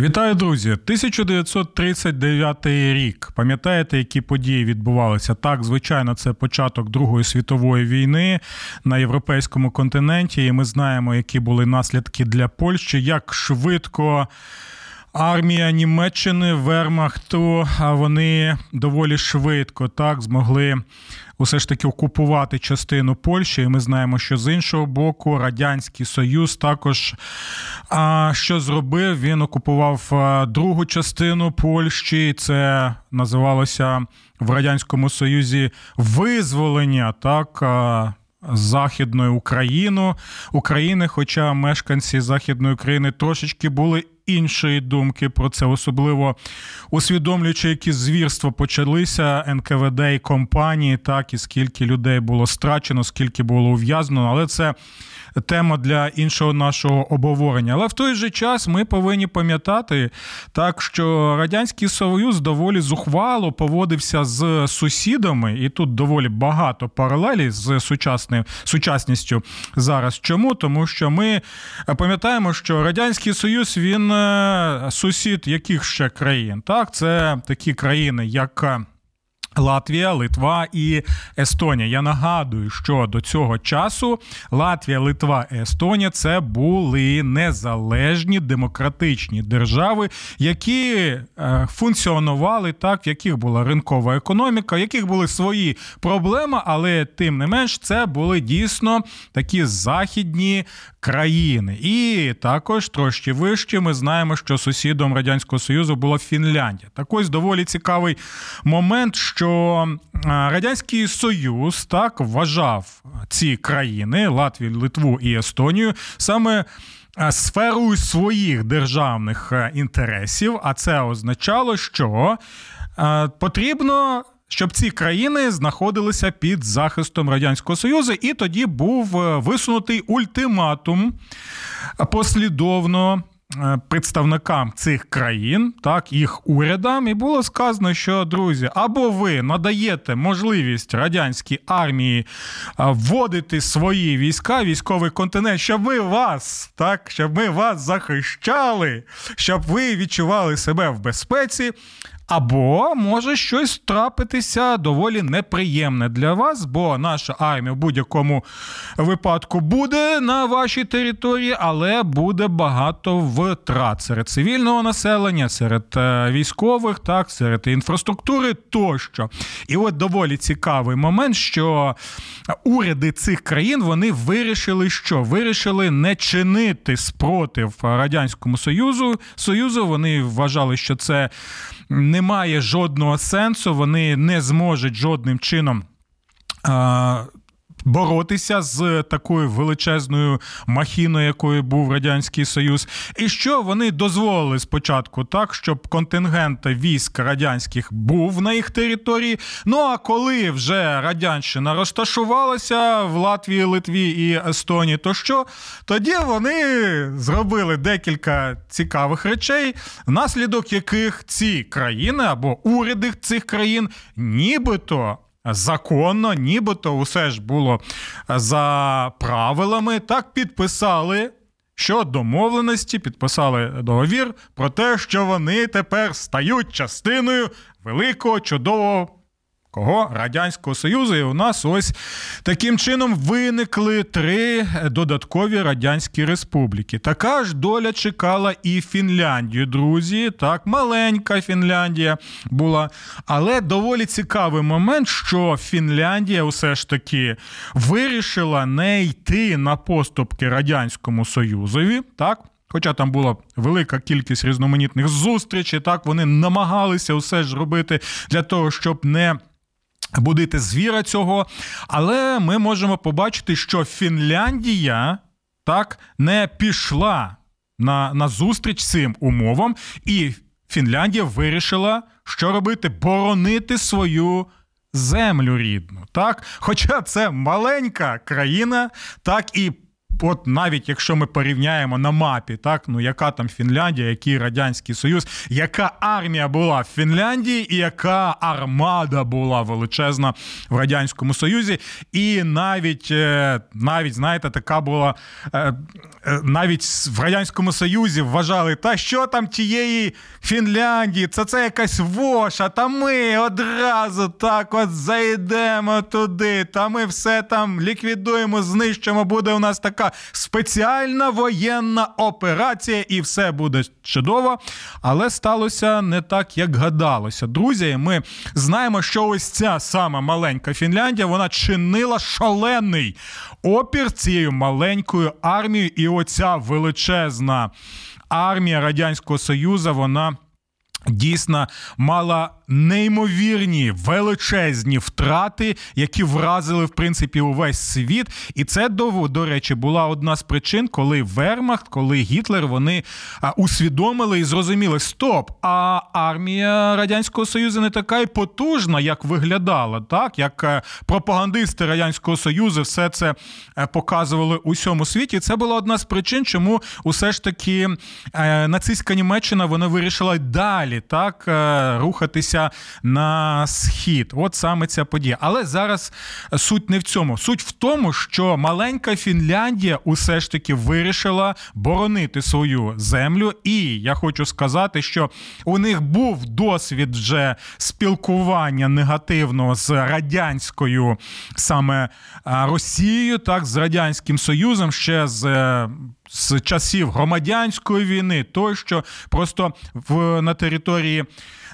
Вітаю, друзі! 1939 рік. Пам'ятаєте, які події відбувалися? Так, звичайно, це початок Другої світової війни на європейському континенті, і ми знаємо, які були наслідки для Польщі, як швидко. Армія Німеччини Вермахту, а вони доволі швидко так змогли усе ж таки окупувати частину Польщі. І ми знаємо, що з іншого боку Радянський Союз також а, що зробив, він окупував другу частину Польщі. Це називалося в Радянському Союзі визволення так. Західної України, України, хоча мешканці Західної України трошечки були іншої думки про це, особливо усвідомлюючи, які звірства почалися НКВД і компанії, так і скільки людей було страчено, скільки було ув'язнено, але це тема для іншого нашого обговорення. Але в той же час ми повинні пам'ятати, так що радянський союз доволі зухвало поводився з сусідами, і тут доволі багато паралелі з сучасним сучасністю зараз. Чому? Тому що ми пам'ятаємо, що радянський союз він е, сусід яких ще країн? Так, це такі країни, як. Латвія, Литва і Естонія. Я нагадую, що до цього часу Латвія, Литва і Естонія це були незалежні демократичні держави, які е, функціонували так, в яких була ринкова економіка, в яких були свої проблеми, але тим не менш це були дійсно такі західні країни. І також трошки вище ми знаємо, що сусідом радянського союзу була Фінляндія. Так ось доволі цікавий момент, що що Радянський Союз так вважав ці країни Латвію, Литву і Естонію саме. Сферою своїх державних інтересів, а це означало, що потрібно, щоб ці країни знаходилися під захистом радянського союзу, і тоді був висунутий ультиматум послідовно Е, представникам цих країн, так, їх урядам, і було сказано, що друзі, або ви надаєте можливість радянській армії е, вводити свої війська, військовий континент, щоб ми вас, так, щоб ми вас захищали, щоб ви відчували себе в безпеці. Або може щось трапитися доволі неприємне для вас, бо наша армія в будь-якому випадку буде на вашій території, але буде багато втрат серед цивільного населення, серед е, військових, так, серед інфраструктури тощо. І от доволі цікавий момент, що уряди цих країн вони вирішили, що вирішили не чинити спротив радянському союзу. Союзу вони вважали, що це немає жодного сенсу, вони не зможуть жодним чином. Боротися з такою величезною махіною, якою був радянський союз, і що вони дозволили спочатку, так щоб контингент військ радянських був на їх території. Ну а коли вже радянщина розташувалася в Латвії, Литві і Естонії, то що? Тоді вони зробили декілька цікавих речей, внаслідок яких ці країни або уряди цих країн, нібито законно, нібито усе ж було за правилами, так підписали. Що домовленості підписали договір про те, що вони тепер стають частиною великого чудового Кого? Радянського Союзу, і у нас ось таким чином виникли три додаткові радянські республіки. Така ж доля чекала і Фінляндію, друзі. Так, маленька Фінляндія була. Але доволі цікавий момент, що Фінляндія все ж таки вирішила не йти на поступки Радянському Союзові. так, Хоча там була велика кількість різноманітних зустрічей, так вони намагалися все ж робити для того, щоб не будити звіра цього. Але ми можемо побачити, що Фінляндія так не пішла на, на зустріч цим умовам, і Фінляндія вирішила, що робити? Боронити свою землю рідну. Так, хоча це маленька країна, так і от навіть якщо ми порівняємо на мапі, так ну яка там Фінляндія, який Радянський Союз, яка армія була в Фінляндії, і яка армада була величезна в Радянському Союзі, і навіть е, навіть знаєте, така була е, е, навіть в Радянському Союзі вважали, та що там тієї Фінляндії, це це якась воша, та ми одразу так от зайдемо туди, та ми все там ліквідуємо, знищимо, буде у нас така спеціальна воєнна операція, і все буде чудово. Але сталося не так, як гадалося. Друзі, ми знаємо, що ось ця сама маленька Фінляндія вона чинила шалений опір цією маленькою армією, і оця величезна армія Радянського Союзу, вона. Дійсно мала неймовірні величезні втрати, які вразили в принципі увесь світ. І це до, до речі була одна з причин, коли Вермахт, коли Гітлер вони а, усвідомили і зрозуміли: стоп! А армія радянського союзу не така й потужна, як виглядала, так як е, пропагандисти радянського союзу все це е, показували у всьому світі. Це була одна з причин, чому усе ж таки е, нацистська Німеччина вона вирішила далі так рухатися рухатися на схід. От саме ця подія. Але зараз суть не в цьому. Суть в тому, що маленька Фінляндія усе ж таки вирішила боронити свою землю. І я хочу сказати, що у них був досвід вже спілкування негативного з радянською саме Росією, так з радянським Союзом ще з. Е, з часів громадянської війни, той, що просто в на території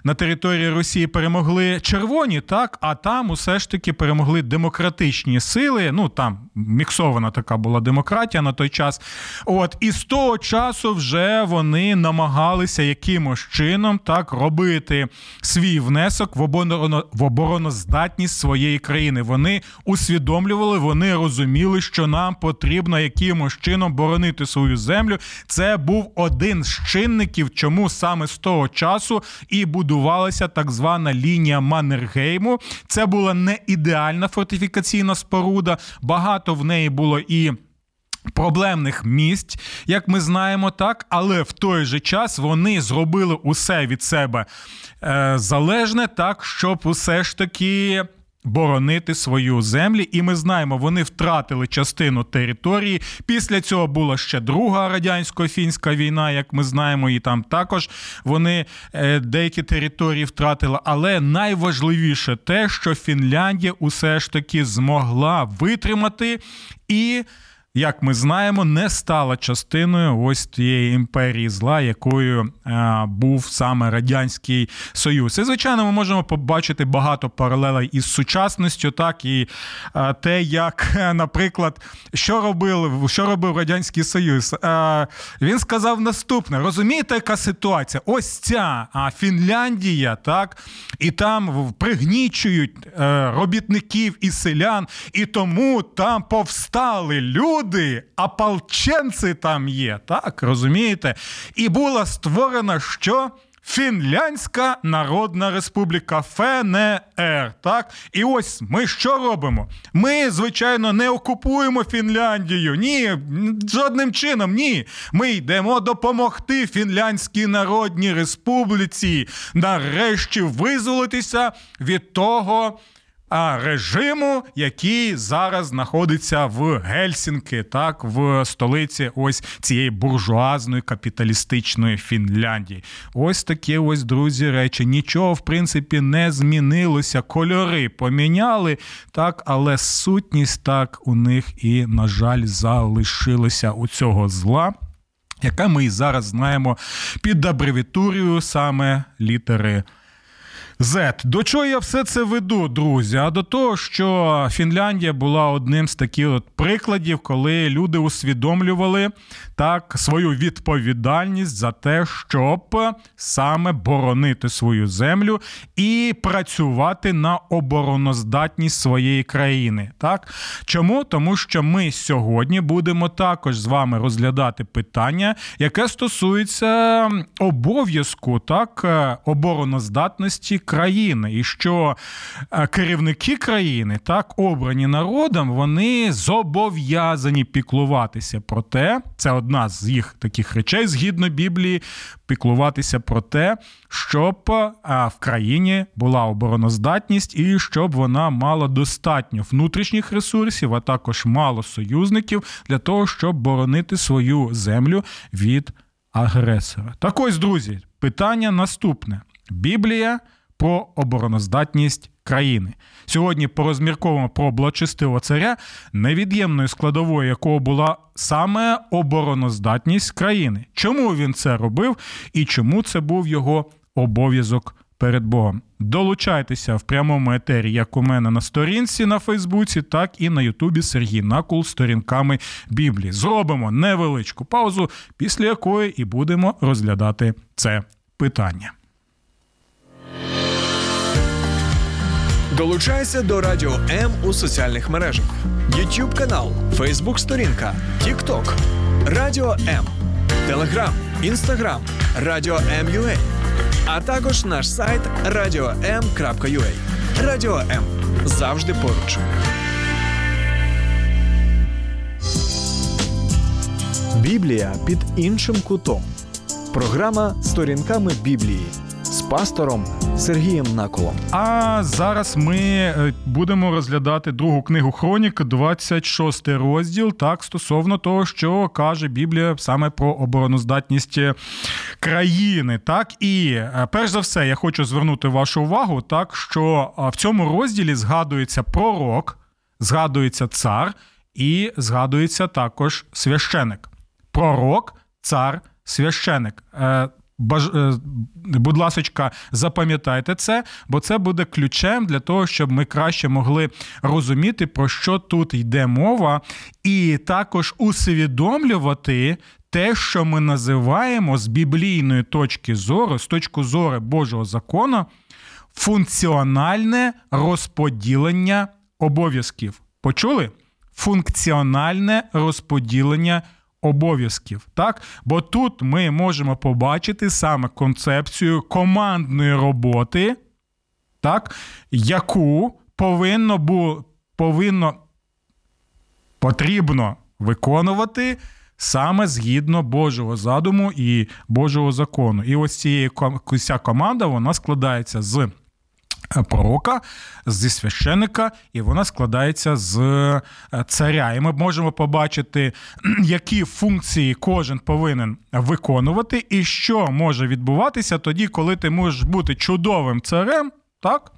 на території Росії перемогли червоні, так а там усе ж таки перемогли демократичні сили. Ну там міксована така була демократія на той час. От і з того часу вже вони намагалися якимось чином так робити свій внесок в обороно, в обороноздатність своєї країни. Вони усвідомлювали, вони розуміли, що нам потрібно якимось чином боронити свою землю. Це був один з чинників, чому саме з того часу і будували будувалася так звана лінія Маннергейму. Це була не ідеальна фортифікаційна споруда. Багато в неї було і. Проблемних місць, як ми знаємо, так, але в той же час вони зробили усе від себе е, залежне, так, щоб усе ж таки боронити свою землю, і ми знаємо, вони втратили частину території. Після цього була ще друга радянсько-фінська війна, як ми знаємо, і там також вони е, деякі території втратили. Але найважливіше те, що Фінляндія усе ж таки змогла витримати і як ми знаємо, не стала частиною ось тієї імперії зла, якою е, був саме радянський союз. І звичайно, ми можемо побачити багато паралелей із сучасністю, так і е, те, як, наприклад, що робив, що робив радянський союз. Е, він сказав наступне: розумієте, яка ситуація? Ось ця Фінляндія, так, і там пригнічують е, робітників і селян, і тому там повстали люди люди, ополченці там є, так, розумієте? І була створена що? Фінляндська Народна Республіка ФНР. Так, і ось ми що робимо? Ми, звичайно, не окупуємо Фінляндію. Ні, жодним чином, ні. Ми йдемо допомогти Фінляндській Народній Республіці нарешті визволитися від того а режиму, який зараз знаходиться в Гельсінки, так в столиці ось цієї буржуазної капіталістичної Фінляндії. Ось такі ось друзі речі. Нічого в принципі не змінилося. Кольори поміняли, так, але сутність так у них і, на жаль, залишилася у цього зла. Яка ми і зараз знаємо під абревітурою саме літери Z. До чого я все це веду, друзі? А до того, що Фінляндія була одним з таких от прикладів, коли люди усвідомлювали так свою відповідальність за те, щоб саме боронити свою землю і працювати на обороноздатність своєї країни. Так чому? Тому що ми сьогодні будемо також з вами розглядати питання, яке стосується обов'язку так обороноздатності країни, і що е, керівники країни, так обрані народом, вони зобов'язані піклуватися про те, це одна з їх таких речей згідно Біблії, піклуватися про те, щоб е, в країні була обороноздатність і щоб вона мала достатньо внутрішніх ресурсів, а також мало союзників для того, щоб боронити свою землю від агресора. Так ось, друзі, питання наступне: Біблія про обороноздатність країни. Сьогодні порозмірковуємо про благочестивого царя, невід'ємною складовою якого була саме обороноздатність країни. Чому він це робив і чому це був його обов'язок перед Богом? Долучайтеся в прямому етері, як у мене на сторінці на Фейсбуці, так і на Ютубі Сергій Накул сторінками Біблії. Зробимо невеличку паузу, після якої і будемо розглядати це питання. Долучайся до Радіо М у соціальних мережах: YouTube канал, Facebook сторінка, TikTok, Радіо М, Телеграм, Інстаграм, Радіо М.Ю.А. а також наш сайт radio.m.ua. Радіо М завжди поруч. Біблія під іншим кутом. Програма сторінками Біблії з пастором Сергієм Наколом. А зараз ми е, будемо розглядати другу книгу Хронік, 26 розділ, так стосовно того, що каже Біблія саме про обороноздатність країни. Так і е, перш за все, я хочу звернути вашу увагу, так що в цьому розділі згадується пророк, згадується цар і згадується також священик. Пророк, цар, священик. Баж... Е, будь ласка, запам'ятайте це, бо це буде ключем для того, щоб ми краще могли розуміти, про що тут йде мова, і також усвідомлювати те, що ми називаємо з біблійної точки зору, з точки зору Божого закону, функціональне розподілення обов'язків. Почули? Функціональне розподілення обов'язків. Так? Бо тут ми можемо побачити саме концепцію командної роботи, так? яку повинно бу, повинно потрібно виконувати. Саме згідно Божого задуму і Божого закону. І ось цієї ця команда вона складається з пророка, зі священика, і вона складається з е, царя. І ми можемо побачити, які функції кожен повинен виконувати, і що може відбуватися тоді, коли ти можеш бути чудовим царем. Так?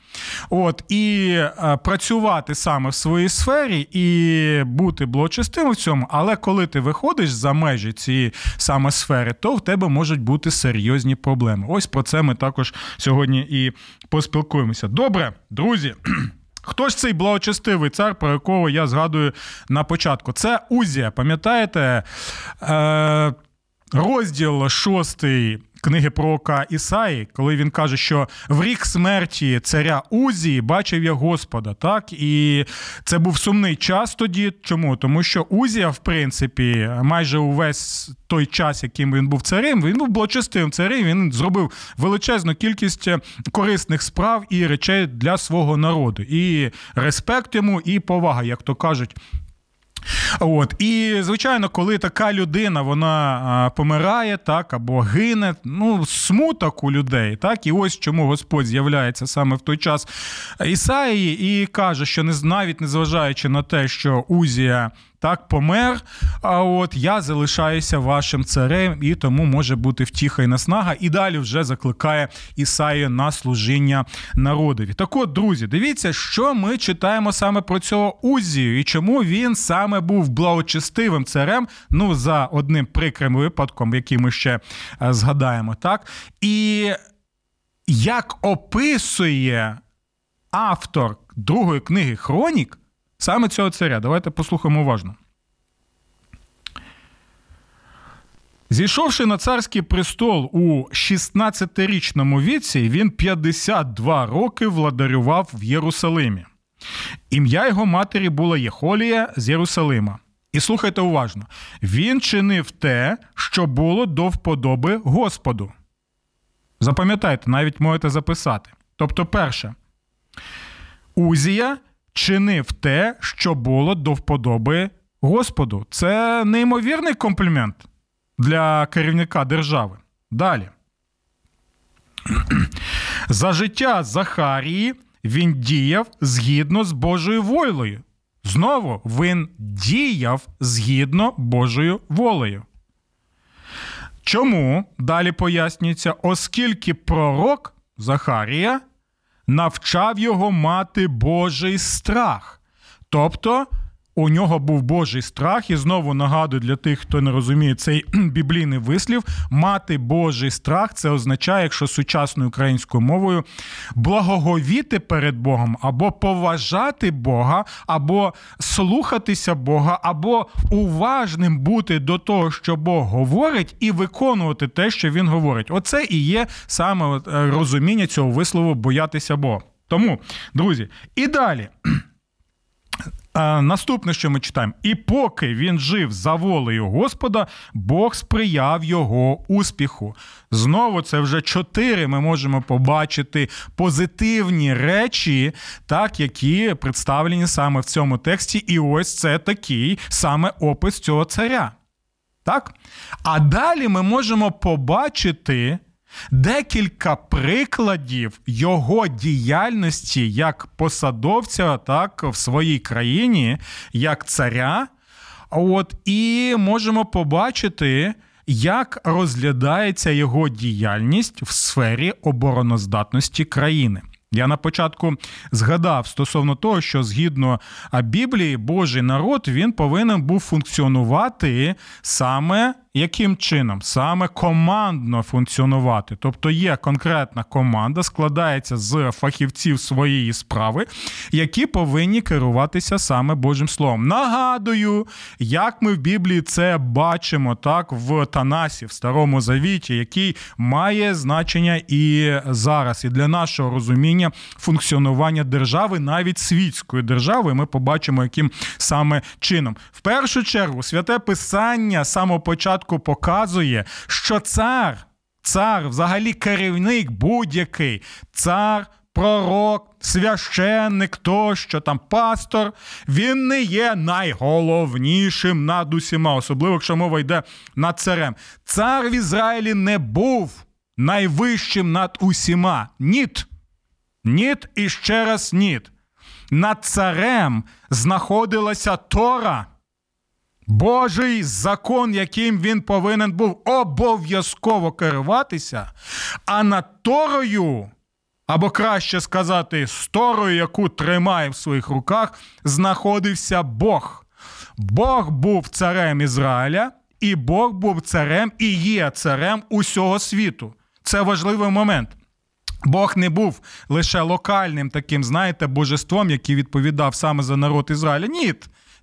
От, І е, працювати саме в своїй сфері і бути благочестивим в цьому, але коли ти виходиш за межі цієї саме сфери, то в тебе можуть бути серйозні проблеми. Ось про це ми також сьогодні і поспілкуємося. Добре, друзі. Хто ж цей благочестивий цар, про якого я згадую на початку? Це Узія, пам'ятаєте? Е, Розділ шостий книги пророка Ісаї, коли він каже, що в рік смерті царя Узії бачив я Господа. Так і це був сумний час тоді. Чому? Тому що Узія, в принципі, майже увесь той час, яким він був царем, він був благочестивим царем. Він зробив величезну кількість корисних справ і речей для свого народу. І респект йому, і повага, як то кажуть. От. І звичайно, коли така людина вона помирає, так або гине, ну смуток у людей, так? І ось чому Господь з'являється саме в той час Ісаї і каже, що навіть незважаючи на те, що Узія так помер. А от я залишаюся вашим царем, і тому може бути втіха і наснага. І далі вже закликає Ісаю на служіння народові. Так от, друзі, дивіться, що ми читаємо саме про цього Узію і чому він саме був благочестивим царем. Ну, за одним прикрим випадком, який ми ще е, згадаємо, так і. як описує автор другої книги Хронік саме цього царя. Давайте послухаємо уважно. Зійшовши на царський престол у 16-річному віці, він 52 роки владарював в Єрусалимі. Ім'я його матері було Єхолія з Єрусалима. І слухайте уважно: він чинив те, що було до вподоби Господу. Запам'ятайте, навіть можете записати. Тобто, перше, Узія чинив те, що було до вподоби Господу. Це неймовірний комплімент для керівника держави. Далі. За життя Захарії він діяв згідно з Божою волею. Знову він діяв згідно Божою волею. Чому далі пояснюється, оскільки пророк Захарія навчав його мати Божий страх. Тобто у нього був Божий страх, і знову нагадую для тих, хто не розуміє цей біблійний вислів, мати Божий страх це означає, якщо сучасною українською мовою благоговіти перед Богом, або поважати Бога, або слухатися Бога, або уважним бути до того, що Бог говорить, і виконувати те, що Він говорить. Оце і є саме е, розуміння цього вислову боятися Бога. Тому, друзі, і далі. Наступне, що ми читаємо, і поки він жив за волею Господа, Бог сприяв його успіху. Знову це вже чотири. Ми можемо побачити позитивні речі, так, які представлені саме в цьому тексті. І ось це такий саме опис цього царя. Так? А далі ми можемо побачити декілька прикладів його діяльності як посадовця, так в своїй країні, як царя. От і можемо побачити, як розглядається його діяльність в сфері обороноздатності країни. Я на початку згадав стосовно того, що згідно Біблії, Божий народ він повинен був функціонувати саме яким чином? Саме командно функціонувати. Тобто є конкретна команда, складається з фахівців своєї справи, які повинні керуватися саме Божим Словом. Нагадую, як ми в Біблії це бачимо так в Танасі, в Старому Завіті, який має значення і зараз, і для нашого розуміння функціонування держави, навіть світської держави, ми побачимо, яким саме чином. В першу чергу, святе писання самого початку початку показує, що цар, цар, взагалі керівник будь-який, цар, пророк, священник, тощо там пастор, він не є найголовнішим над усіма, особливо якщо мова йде над царем. Цар в Ізраїлі не був найвищим над усіма. Ніт. Ніт і ще раз ніт. Над царем знаходилася Тора. Божий закон, яким він повинен був обов'язково керуватися, а над Торою, або краще сказати, з Торою, яку тримає в своїх руках, знаходився Бог. Бог був царем Ізраїля, і Бог був царем і є царем усього світу. Це важливий момент. Бог не був лише локальним таким, знаєте, божеством, який відповідав саме за народ Ізраїля. Ні.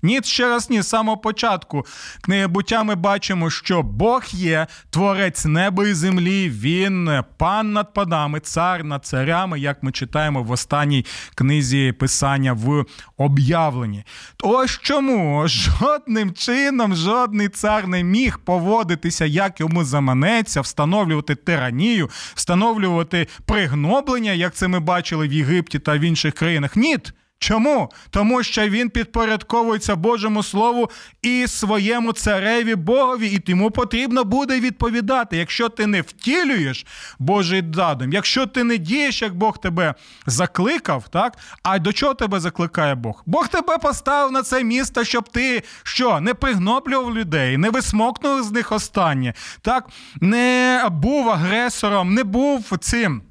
Ні, ще раз ні, з самого початку книги буття ми бачимо, що Бог є творець неба і землі, він пан над панами, цар над царями, як ми читаємо в останній книзі писання в об'явленні. Ось чому жодним чином жодний цар не міг поводитися, як йому заманеться, встановлювати тиранію, встановлювати пригноблення, як це ми бачили в Єгипті та в інших країнах. Ні. Чому? Тому що він підпорядковується Божому Слову і своєму цареві Богові, і тому потрібно буде відповідати. Якщо ти не втілюєш Божий задум, якщо ти не дієш, як Бог тебе закликав, так? А до чого тебе закликає Бог? Бог тебе поставив на це місто, щоб ти що, не пригноблював людей, не висмокнув з них останнє, так? не був агресором, не був цим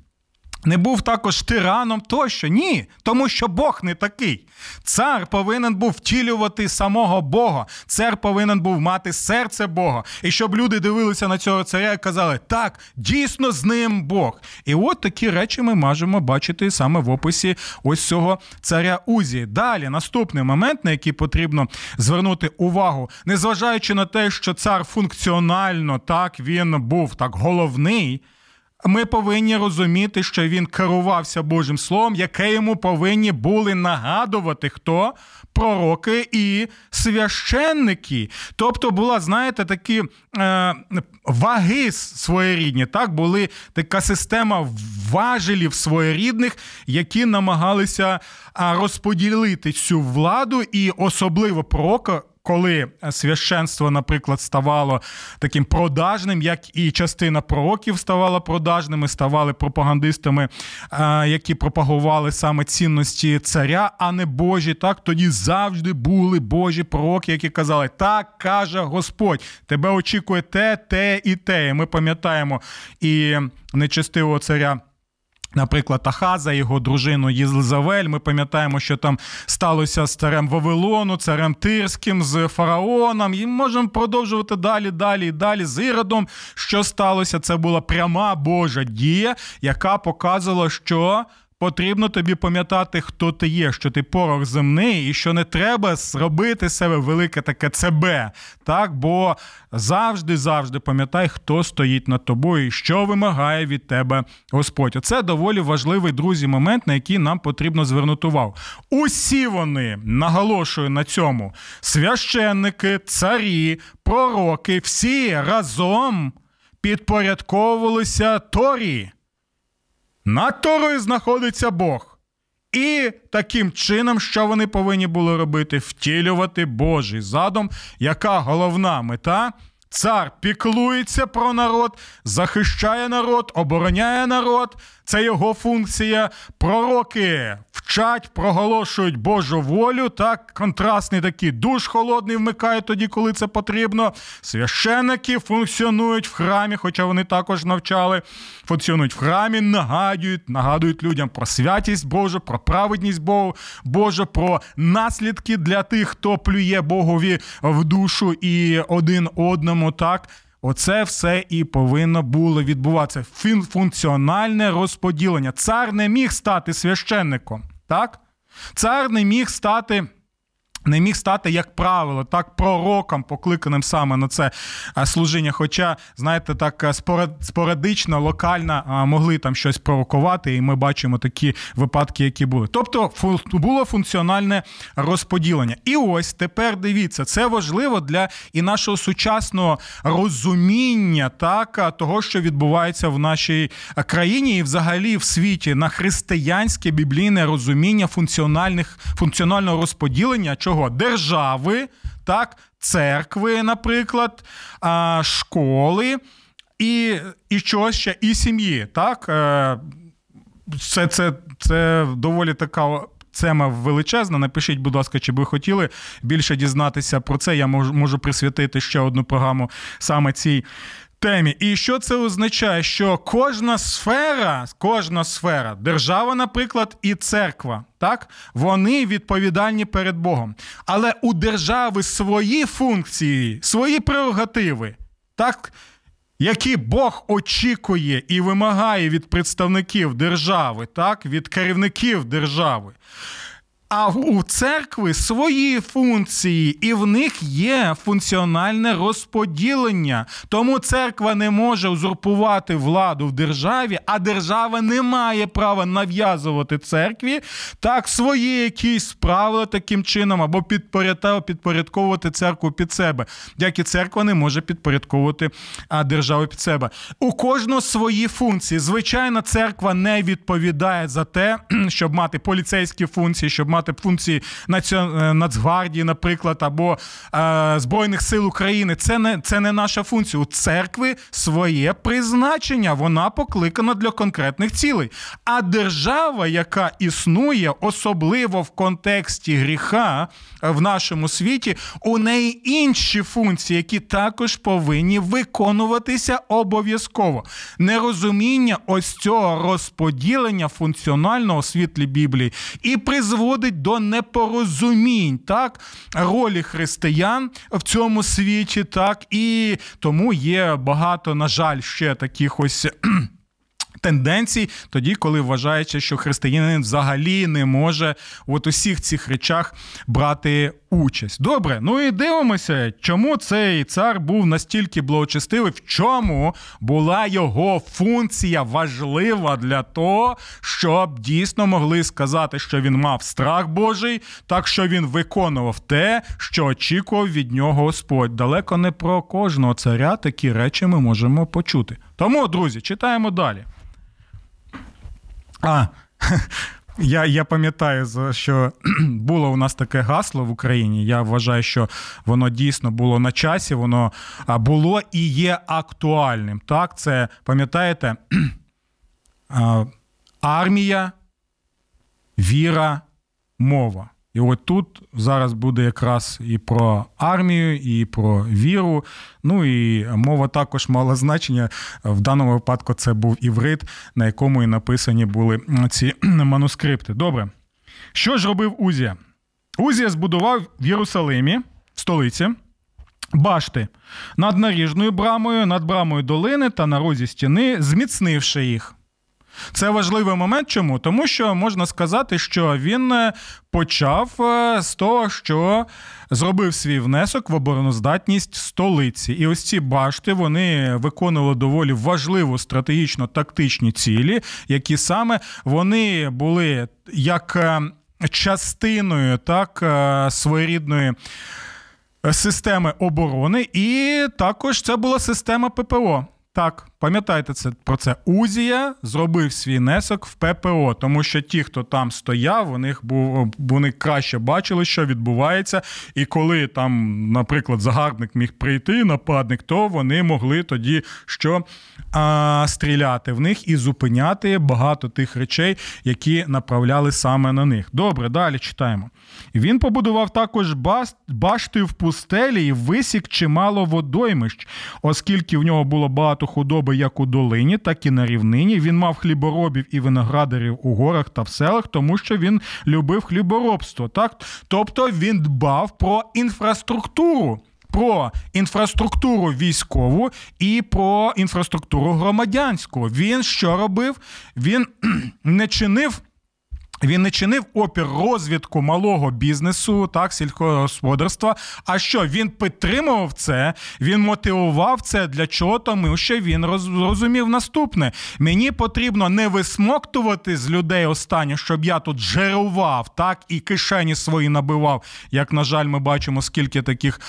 не був також тираном тощо. Ні, тому що Бог не такий. Цар повинен був втілювати самого Бога. Цар повинен був мати серце Бога. І щоб люди дивилися на цього царя і казали, так, дійсно з ним Бог. І от такі речі ми можемо бачити саме в описі ось цього царя Узі. Далі, наступний момент, на який потрібно звернути увагу, незважаючи на те, що цар функціонально так він був так головний. Ми повинні розуміти, що він керувався Божим Словом, яке йому повинні були нагадувати хто пророки і священники. Тобто була, знаєте, такі е, ваги своєрідні. Так, були така система важелів своєрідних, які намагалися розподілити цю владу, і особливо пророка коли священство, наприклад, ставало таким продажним, як і частина пророків ставала продажними, ставали пропагандистами, які пропагували саме цінності царя, а не Божі. Так тоді завжди були Божі пророки, які казали: Так каже Господь, тебе очікує те, те і те. І Ми пам'ятаємо і нечестивого царя. Наприклад, Ахаза, його дружину Єзлизавель. Ми пам'ятаємо, що там сталося з царем Вавилону, царем Тирським, з фараоном. І можемо продовжувати далі, далі і далі з Іродом. Що сталося? Це була пряма Божа дія, яка показувала, що Потрібно тобі пам'ятати, хто ти є, що ти порох земний, і що не треба зробити себе велике таке ЦБ. Так, бо завжди-завжди пам'ятай, хто стоїть над тобою і що вимагає від тебе Господь. Оце доволі важливий друзі момент, на який нам потрібно звернути увагу. Усі вони наголошую на цьому: священники, царі, пророки, всі разом підпорядковувалися Торі. Над Торою знаходиться Бог. І таким чином, що вони повинні були робити? Втілювати Божий задум, яка головна мета. Цар піклується про народ, захищає народ, обороняє народ. Це його функція. Пророки вчать, проголошують Божу волю. Так, контрастний такий душ холодний вмикає тоді, коли це потрібно. Священники функціонують в храмі, хоча вони також навчали, функціонують в храмі, нагадують, нагадують людям про святість Божу, про праведність Божу, про наслідки для тих, хто плює Богові в душу і один одному. Так. Оце все і повинно було відбуватися. Функціональне розподілення. Цар не міг стати священником, так? Цар не міг стати не міг стати, як правило, так пророком, покликаним саме на це е, служіння. Хоча, знаєте, так е, спорадично, локально е, могли там щось пророкувати, і ми бачимо такі випадки, які були. Тобто було функціональне розподілення. І ось тепер дивіться, це важливо для і нашого сучасного розуміння так, того, що відбувається в нашій країні, і взагалі в світі на християнське біблійне розуміння функціональних функціонального розподілення чого? Держави, так, церкви, наприклад, школи і і чогось ще, і сім'ї. так. Е, це, це, Це доволі така. Тема величезна. Напишіть, будь ласка, чи ви хотіли більше дізнатися про це. Я можу можу присвятити ще одну програму саме цій темі. І що це означає? Що кожна сфера, кожна сфера, держава, наприклад, і церква, так, вони відповідальні перед Богом. Але у держави свої функції, свої прерогативи, так. Які Бог очікує і вимагає від представників держави, так, від керівників держави. А у церкви свої функції, і в них є функціональне розподілення. Тому церква не може узурпувати владу в державі, а держава не має права нав'язувати церкві так свої якісь правила таким чином або підпорядковувати церкву під себе, як і церква не може підпорядковувати державу під себе. У кожного свої функції. Звичайно, церква не відповідає за те, щоб мати поліцейські функції, щоб мати виконувати функції е, Нацгвардії, наприклад, або е, Збройних сил України. Це не це не наша функція. У церкви своє призначення. Вона покликана для конкретних цілей. А держава, яка існує, особливо в контексті гріха в нашому світі, у неї інші функції, які також повинні виконуватися обов'язково. Нерозуміння ось цього розподілення функціонального світлі Біблії і призводить до непорозумінь так? Ролі християн в цьому світі, так? І тому є багато, на жаль, ще таких ось тенденцій, тоді, коли вважається, що християнин взагалі не може от усіх цих речах брати участь. Добре, ну і дивимося, чому цей цар був настільки благочестивий, в чому була його функція важлива для того, щоб дійсно могли сказати, що він мав страх Божий, так що він виконував те, що очікував від нього Господь. Далеко не про кожного царя такі речі ми можемо почути. Тому, друзі, читаємо далі. А, я я пам'ятаю, що було у нас таке гасло в Україні. Я вважаю, що воно дійсно було на часі, воно було і є актуальним. Так, це пам'ятаєте? Армія, віра, мова. І от тут зараз буде якраз і про армію, і про віру. Ну і мова також мала значення. В даному випадку це був іврит, на якому і написані були ці манускрипти. Добре. Що ж робив Узія? Узія збудував в Єрусалимі, столиці, башти над наріжною брамою, над брамою долини та на розі стіни, зміцнивши їх. Це важливий момент. Чому? Тому що можна сказати, що він е, почав е, з того, що зробив свій внесок в обороноздатність столиці. І ось ці башти вони виконували доволі важливу стратегічно-тактичні цілі, які саме вони були як е, частиною так своєрідної. Системи оборони, і також це була система ППО. Так, пам'ятайте це про це. Узія зробив свій несок в ППО, тому що ті, хто там стояв, у вони краще бачили, що відбувається. І коли там, наприклад, загарбник міг прийти, нападник, то вони могли тоді що а, стріляти в них і зупиняти багато тих речей, які направляли саме на них. Добре, далі читаємо. Він побудував також башти в пустелі і висік чимало водоймищ, оскільки в нього було багато худоби як у долині, так і на рівнині. Він мав хліборобів і виноградарів у горах та в селах, тому що він любив хліборобство. Так? Тобто він дбав про інфраструктуру. Про інфраструктуру військову і про інфраструктуру громадянську. Він що робив? Він не чинив він не чинив опір розвідку малого бізнесу, так, сільськогосподарства. А що він підтримував це? Він мотивував це для чого? Тому що він розумів наступне: мені потрібно не висмоктувати з людей останнє, щоб я тут жерував, так і кишені свої набивав. Як на жаль, ми бачимо, скільки таких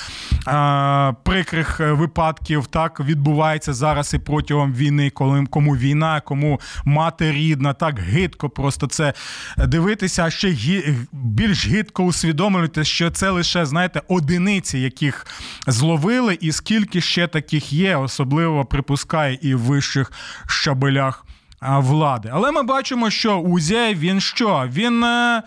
а, прикрих випадків так відбувається зараз і протягом війни, коли кому війна, кому мати рідна, так гидко просто це дивитися, а ще гі... більш гідко усвідомлювати, що це лише, знаєте, одиниці, яких зловили, і скільки ще таких є, особливо припускає і в вищих щабелях влади. Але ми бачимо, що Узяй він що? Він е,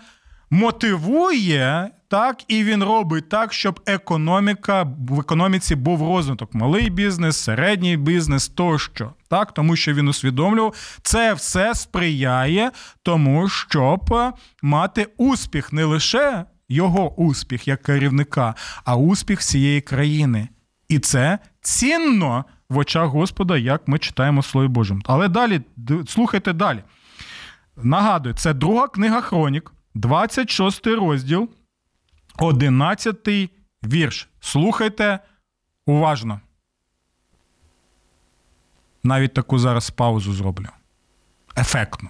мотивує. Так, і він робить так, щоб економіка в економіці був розвиток, малий бізнес, середній бізнес тощо. Так, тому що він усвідомлював, це все сприяє тому, щоб мати успіх не лише його успіх як керівника, а успіх всієї країни. І це цінно в очах Господа, як ми читаємо Слово Божим. Але далі слухайте далі. Нагадую, це друга книга Хронік, 26 розділ, 11 вірш. Слухайте уважно. Навіть таку зараз паузу зроблю. Ефектно.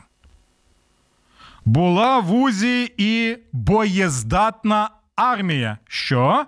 Була в Узі і боєздатна армія. Що?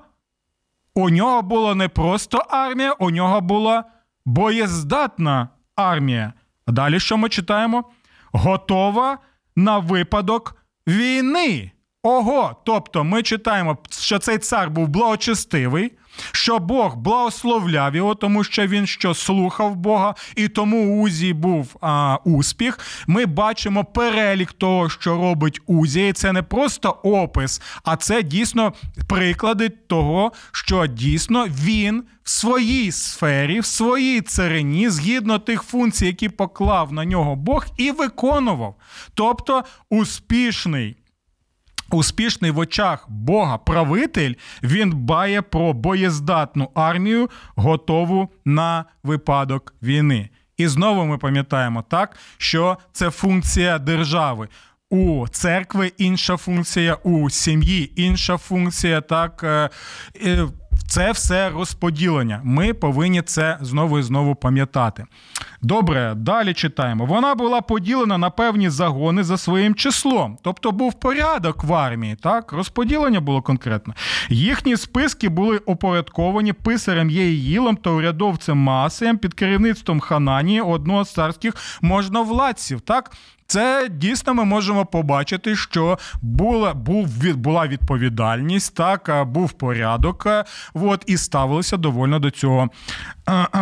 У нього була не просто армія, у нього була боєздатна армія. А далі що ми читаємо? Готова на випадок війни. Ого, тобто ми читаємо, що цей цар був благочестивий, що Бог благословляв його, тому що він що слухав Бога, і тому у Узії був а, успіх. Ми бачимо перелік того, що робить Узія. І Це не просто опис, а це дійсно приклади того, що дійсно він в своїй сфері, в своїй царині, згідно тих функцій, які поклав на нього Бог, і виконував. Тобто успішний. Успішний в очах Бога правитель, він бає про боєздатну армію, готову на випадок війни. І знову ми пам'ятаємо так, що це функція держави. У церкви інша функція, у сім'ї інша функція. Так е, е, це все розподілення. Ми повинні це знову і знову пам'ятати. Добре, далі читаємо. Вона була поділена на певні загони за своїм числом, тобто був порядок в армії. Так, розподілення було конкретно. Їхні списки були опорядковані писарем Єїлом та урядовцем Масеєм під керівництвом Хананії, одного з царських можновладців. Так, це дійсно ми можемо побачити, що була був була відповідальність, так був порядок, от, і ставилися довольно до цього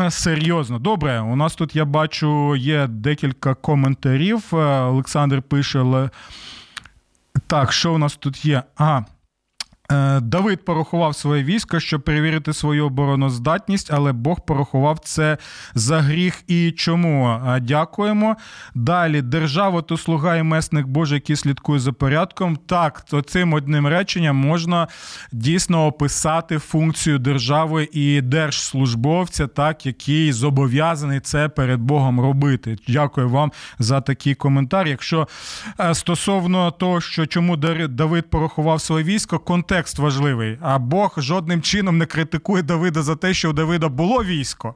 серйозно. Добре, у нас тут я бачу є декілька коментарів. Олександр пише. Так, що у нас тут є? Ага. Е, Давид порахував своє військо, щоб перевірити свою обороноздатність, але Бог порахував це за гріх. І чому? Дякуємо. Далі держава то слуга і месник Божий, який слідкує за порядком. Так, то цим одним реченням можна дійсно описати функцію держави і держслужбовця, так, який зобов'язаний це перед Богом робити. Дякую вам за такий коментар. Якщо е, стосовно того, що чому Давид порахував своє військо, контекст контекст важливий. А Бог жодним чином не критикує Давида за те, що у Давида було військо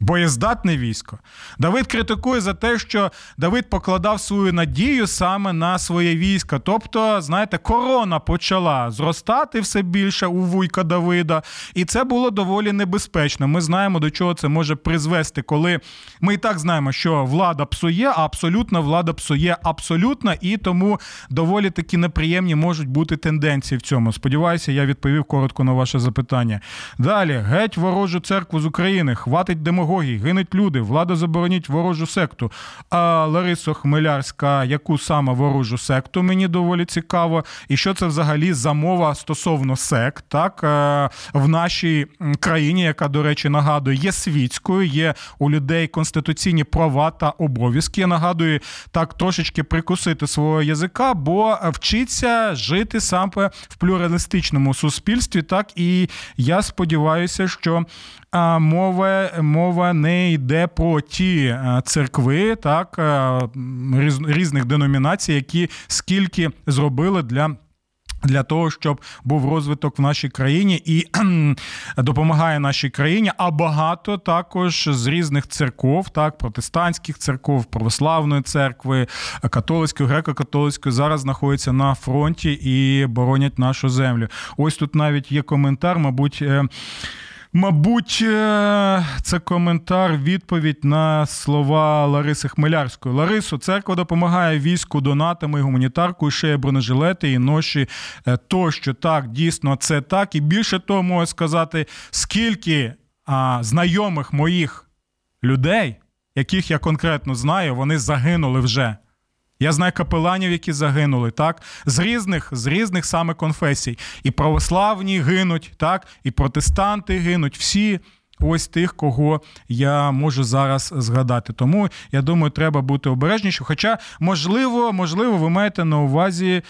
боєздатне військо. Давид критикує за те, що Давид покладав свою надію саме на своє військо. Тобто, знаєте, корона почала зростати все більше у вуйка Давида, і це було доволі небезпечно. Ми знаємо, до чого це може призвести, коли ми і так знаємо, що влада псує, а абсолютна влада псує абсолютно, і тому доволі такі неприємні можуть бути тенденції в цьому. Сподіваюся, я відповів коротко на ваше запитання. Далі геть ворожу церкву з України, хватить демографії демагогії, гинуть люди, влада заборонить ворожу секту. А Ларисо Хмелярська, яку саме ворожу секту, мені доволі цікаво. І що це взагалі за мова стосовно сект, так е, в нашій країні, яка, до речі, нагадує, є світською, є у людей конституційні права та обов'язки. Я нагадую, так трошечки прикусити свого язика, бо вчиться жити саме в плюралістичному суспільстві. Так і я сподіваюся, що мова мова не йде про ті е, церкви, так е, різних деномінацій, які скільки зробили для. Для того щоб був розвиток в нашій країні і допомагає нашій країні, а багато також з різних церков, так протестантських церков, православної церкви, католицької, греко-католицької зараз знаходяться на фронті і боронять нашу землю. Ось тут навіть є коментар, мабуть. Мабуть, е, це коментар, відповідь на слова Лариси Хмелярської. Ларисо, церква допомагає війську донатами, гуманітаркою, ще є бронежилети і ноші е, тощо. Так, дійсно, це так. І більше того, можу сказати, скільки а, знайомих моїх людей, яких я конкретно знаю, вони загинули вже. Я знаю капеланів, які загинули, так? З різних з різних саме конфесій. І православні гинуть, так, і протестанти гинуть, всі ось тих, кого я можу зараз згадати. Тому я думаю, треба бути обережнішим. Хоча, можливо, можливо, ви маєте на увазі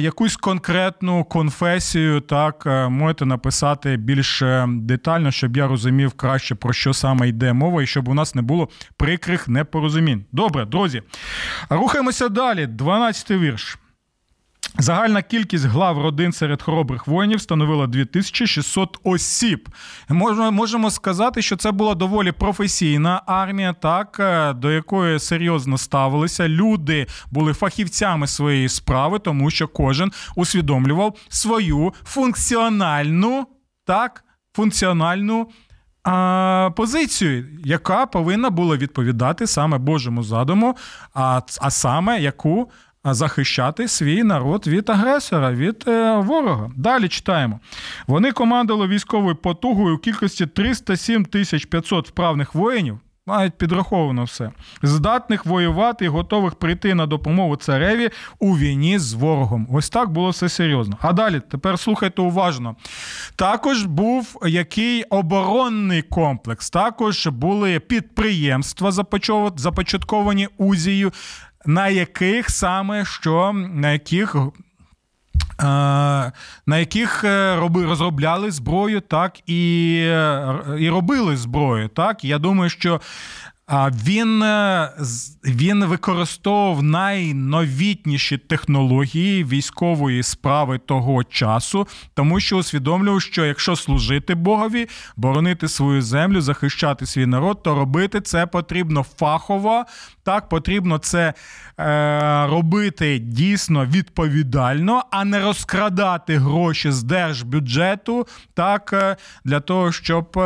якусь конкретну конфесію, так е, можете написати більш е, детально, щоб я розумів краще, про що саме йде мова, і щоб у нас не було прикрих непорозумінь. Добре, друзі. Рухаємося далі. 12-й вірш. Загальна кількість глав родин серед хоробрих воїнів становила 2600 осіб. Можемо можемо сказати, що це була доволі професійна армія, так е, до якої серйозно ставилися. Люди були фахівцями своєї справи, тому що кожен усвідомлював свою функціональну так, функціональну а, позицію, яка повинна була відповідати саме Божому задуму, а, а саме яку захищати свій народ від агресора, від е, ворога. Далі читаємо. Вони командували військовою потугою у кількості 307 тисяч 500 вправних воїнів. Навіть підраховано все, здатних воювати і готових прийти на допомогу цареві у війні з ворогом. Ось так було все серйозно. А далі, тепер слухайте уважно. Також був який оборонний комплекс, також були підприємства започатковані Узією, на яких саме що на яких. Е, на яких роби, розробляли зброю, так і е, і робили зброю. Так, я думаю, що він е, він використовував найновітніші технології військової справи того часу, тому що усвідомлював, що якщо служити Богові, боронити свою землю, захищати свій народ, то робити це потрібно фахово. Так, потрібно це е, робити дійсно відповідально, а не розкрадати гроші з держбюджету, так е, для того, щоб.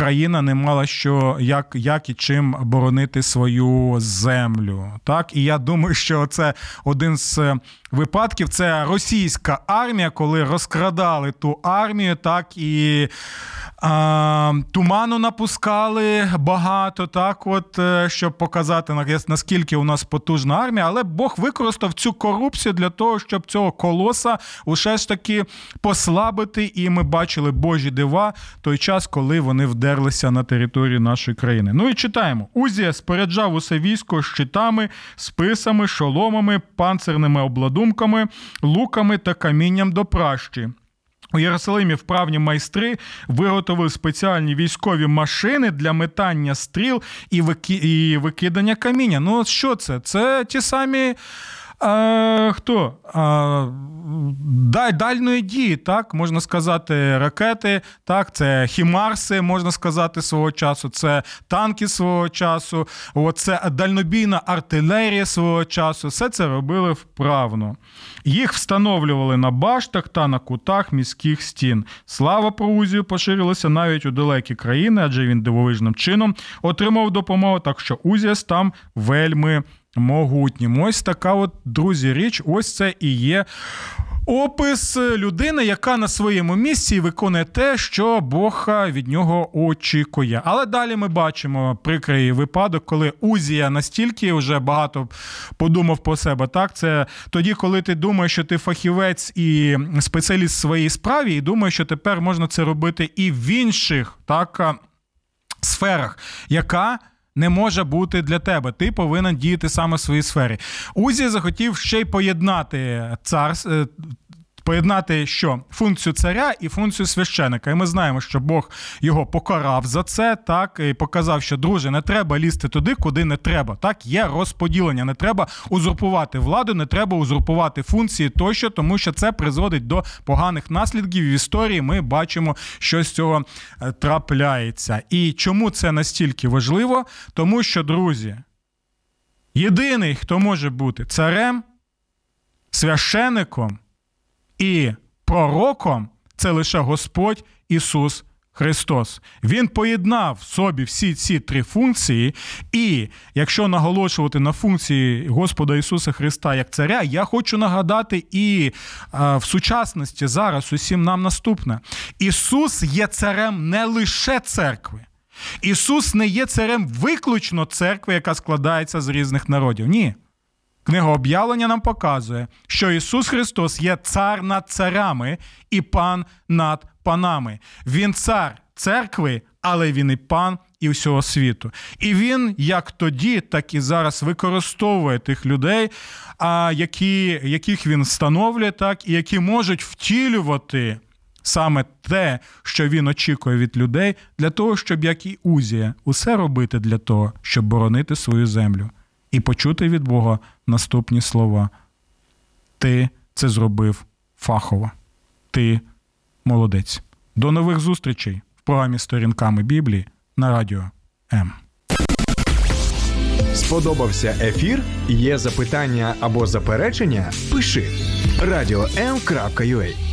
Країна не мала що як як і чим боронити свою землю. Так, і я думаю, що це один з е, випадків. Це російська армія, коли розкрадали ту армію, так і а, Туману напускали багато, так от, е, щоб показати наскільки у нас потужна армія, але Бог використав цю корупцію для того, щоб цього колоса усе ж таки послабити. І ми бачили Божі дива той час, коли вони вдерлися на територію нашої країни. Ну і читаємо: Узія споряджав усе військо щитами, списами, шоломами, панцирними обладунками, луками та камінням до пращі. У Єрусалимі вправні майстри виготовили спеціальні військові машини для метання стріл і викидання каміння. Ну, що це? Це ті самі а, Хто? А, Дальної дії, так, можна сказати, ракети, так, це хімарси, можна сказати, свого часу, це танки свого часу, це дальнобійна артилерія свого часу. Все це робили вправно. Їх встановлювали на баштах та на кутах міських стін. Слава про Узію поширилася навіть у далекі країни, адже він дивовижним чином отримав допомогу, так що Узіас там вельми могутнім. Ось така, от, друзі, річ, ось це і є. Опис людини, яка на своєму місці виконує те, що Бог від нього очікує. Але далі ми бачимо прикрий випадок, коли Узія настільки вже багато подумав про себе. Так, це тоді, коли ти думаєш, що ти фахівець і спеціаліст в своїй справі, і думаєш, що тепер можна це робити і в інших так сферах, яка не може бути для тебе. Ти повинен діяти саме в своїй сфері. Узі захотів ще й поєднати цар. Поєднати що функцію царя і функцію священика. І ми знаємо, що Бог його покарав за це, так і показав, що друже, не треба лізти туди, куди не треба. Так є розподілення, не треба узурпувати владу, не треба узурпувати функції тощо, тому що це призводить до поганих наслідків в історії. Ми бачимо, що з цього е, трапляється. І чому це настільки важливо? Тому що, друзі, єдиний, хто може бути царем, священником і пророком це лише Господь Ісус Христос. Він поєднав в собі всі ці три функції, і якщо наголошувати на функції Господа Ісуса Христа як Царя, я хочу нагадати і в сучасності зараз усім нам наступне: Ісус є царем не лише церкви. Ісус не є царем виключно церкви, яка складається з різних народів. Ні. Книга об'явлення нам показує, що Ісус Христос є цар над царями і пан над панами. Він цар церкви, але він і пан і всього світу. І він як тоді, так і зараз використовує тих людей, які, яких він встановлює, так і які можуть втілювати. Саме те, що він очікує від людей, для того, щоб як і Узія, усе робити для того, щоб боронити свою землю і почути від Бога наступні слова. Ти це зробив фахово. Ти молодець. До нових зустрічей в програмі сторінками Біблії на радіо М. Сподобався ефір? Є запитання або заперечення? Пиши радіом.ua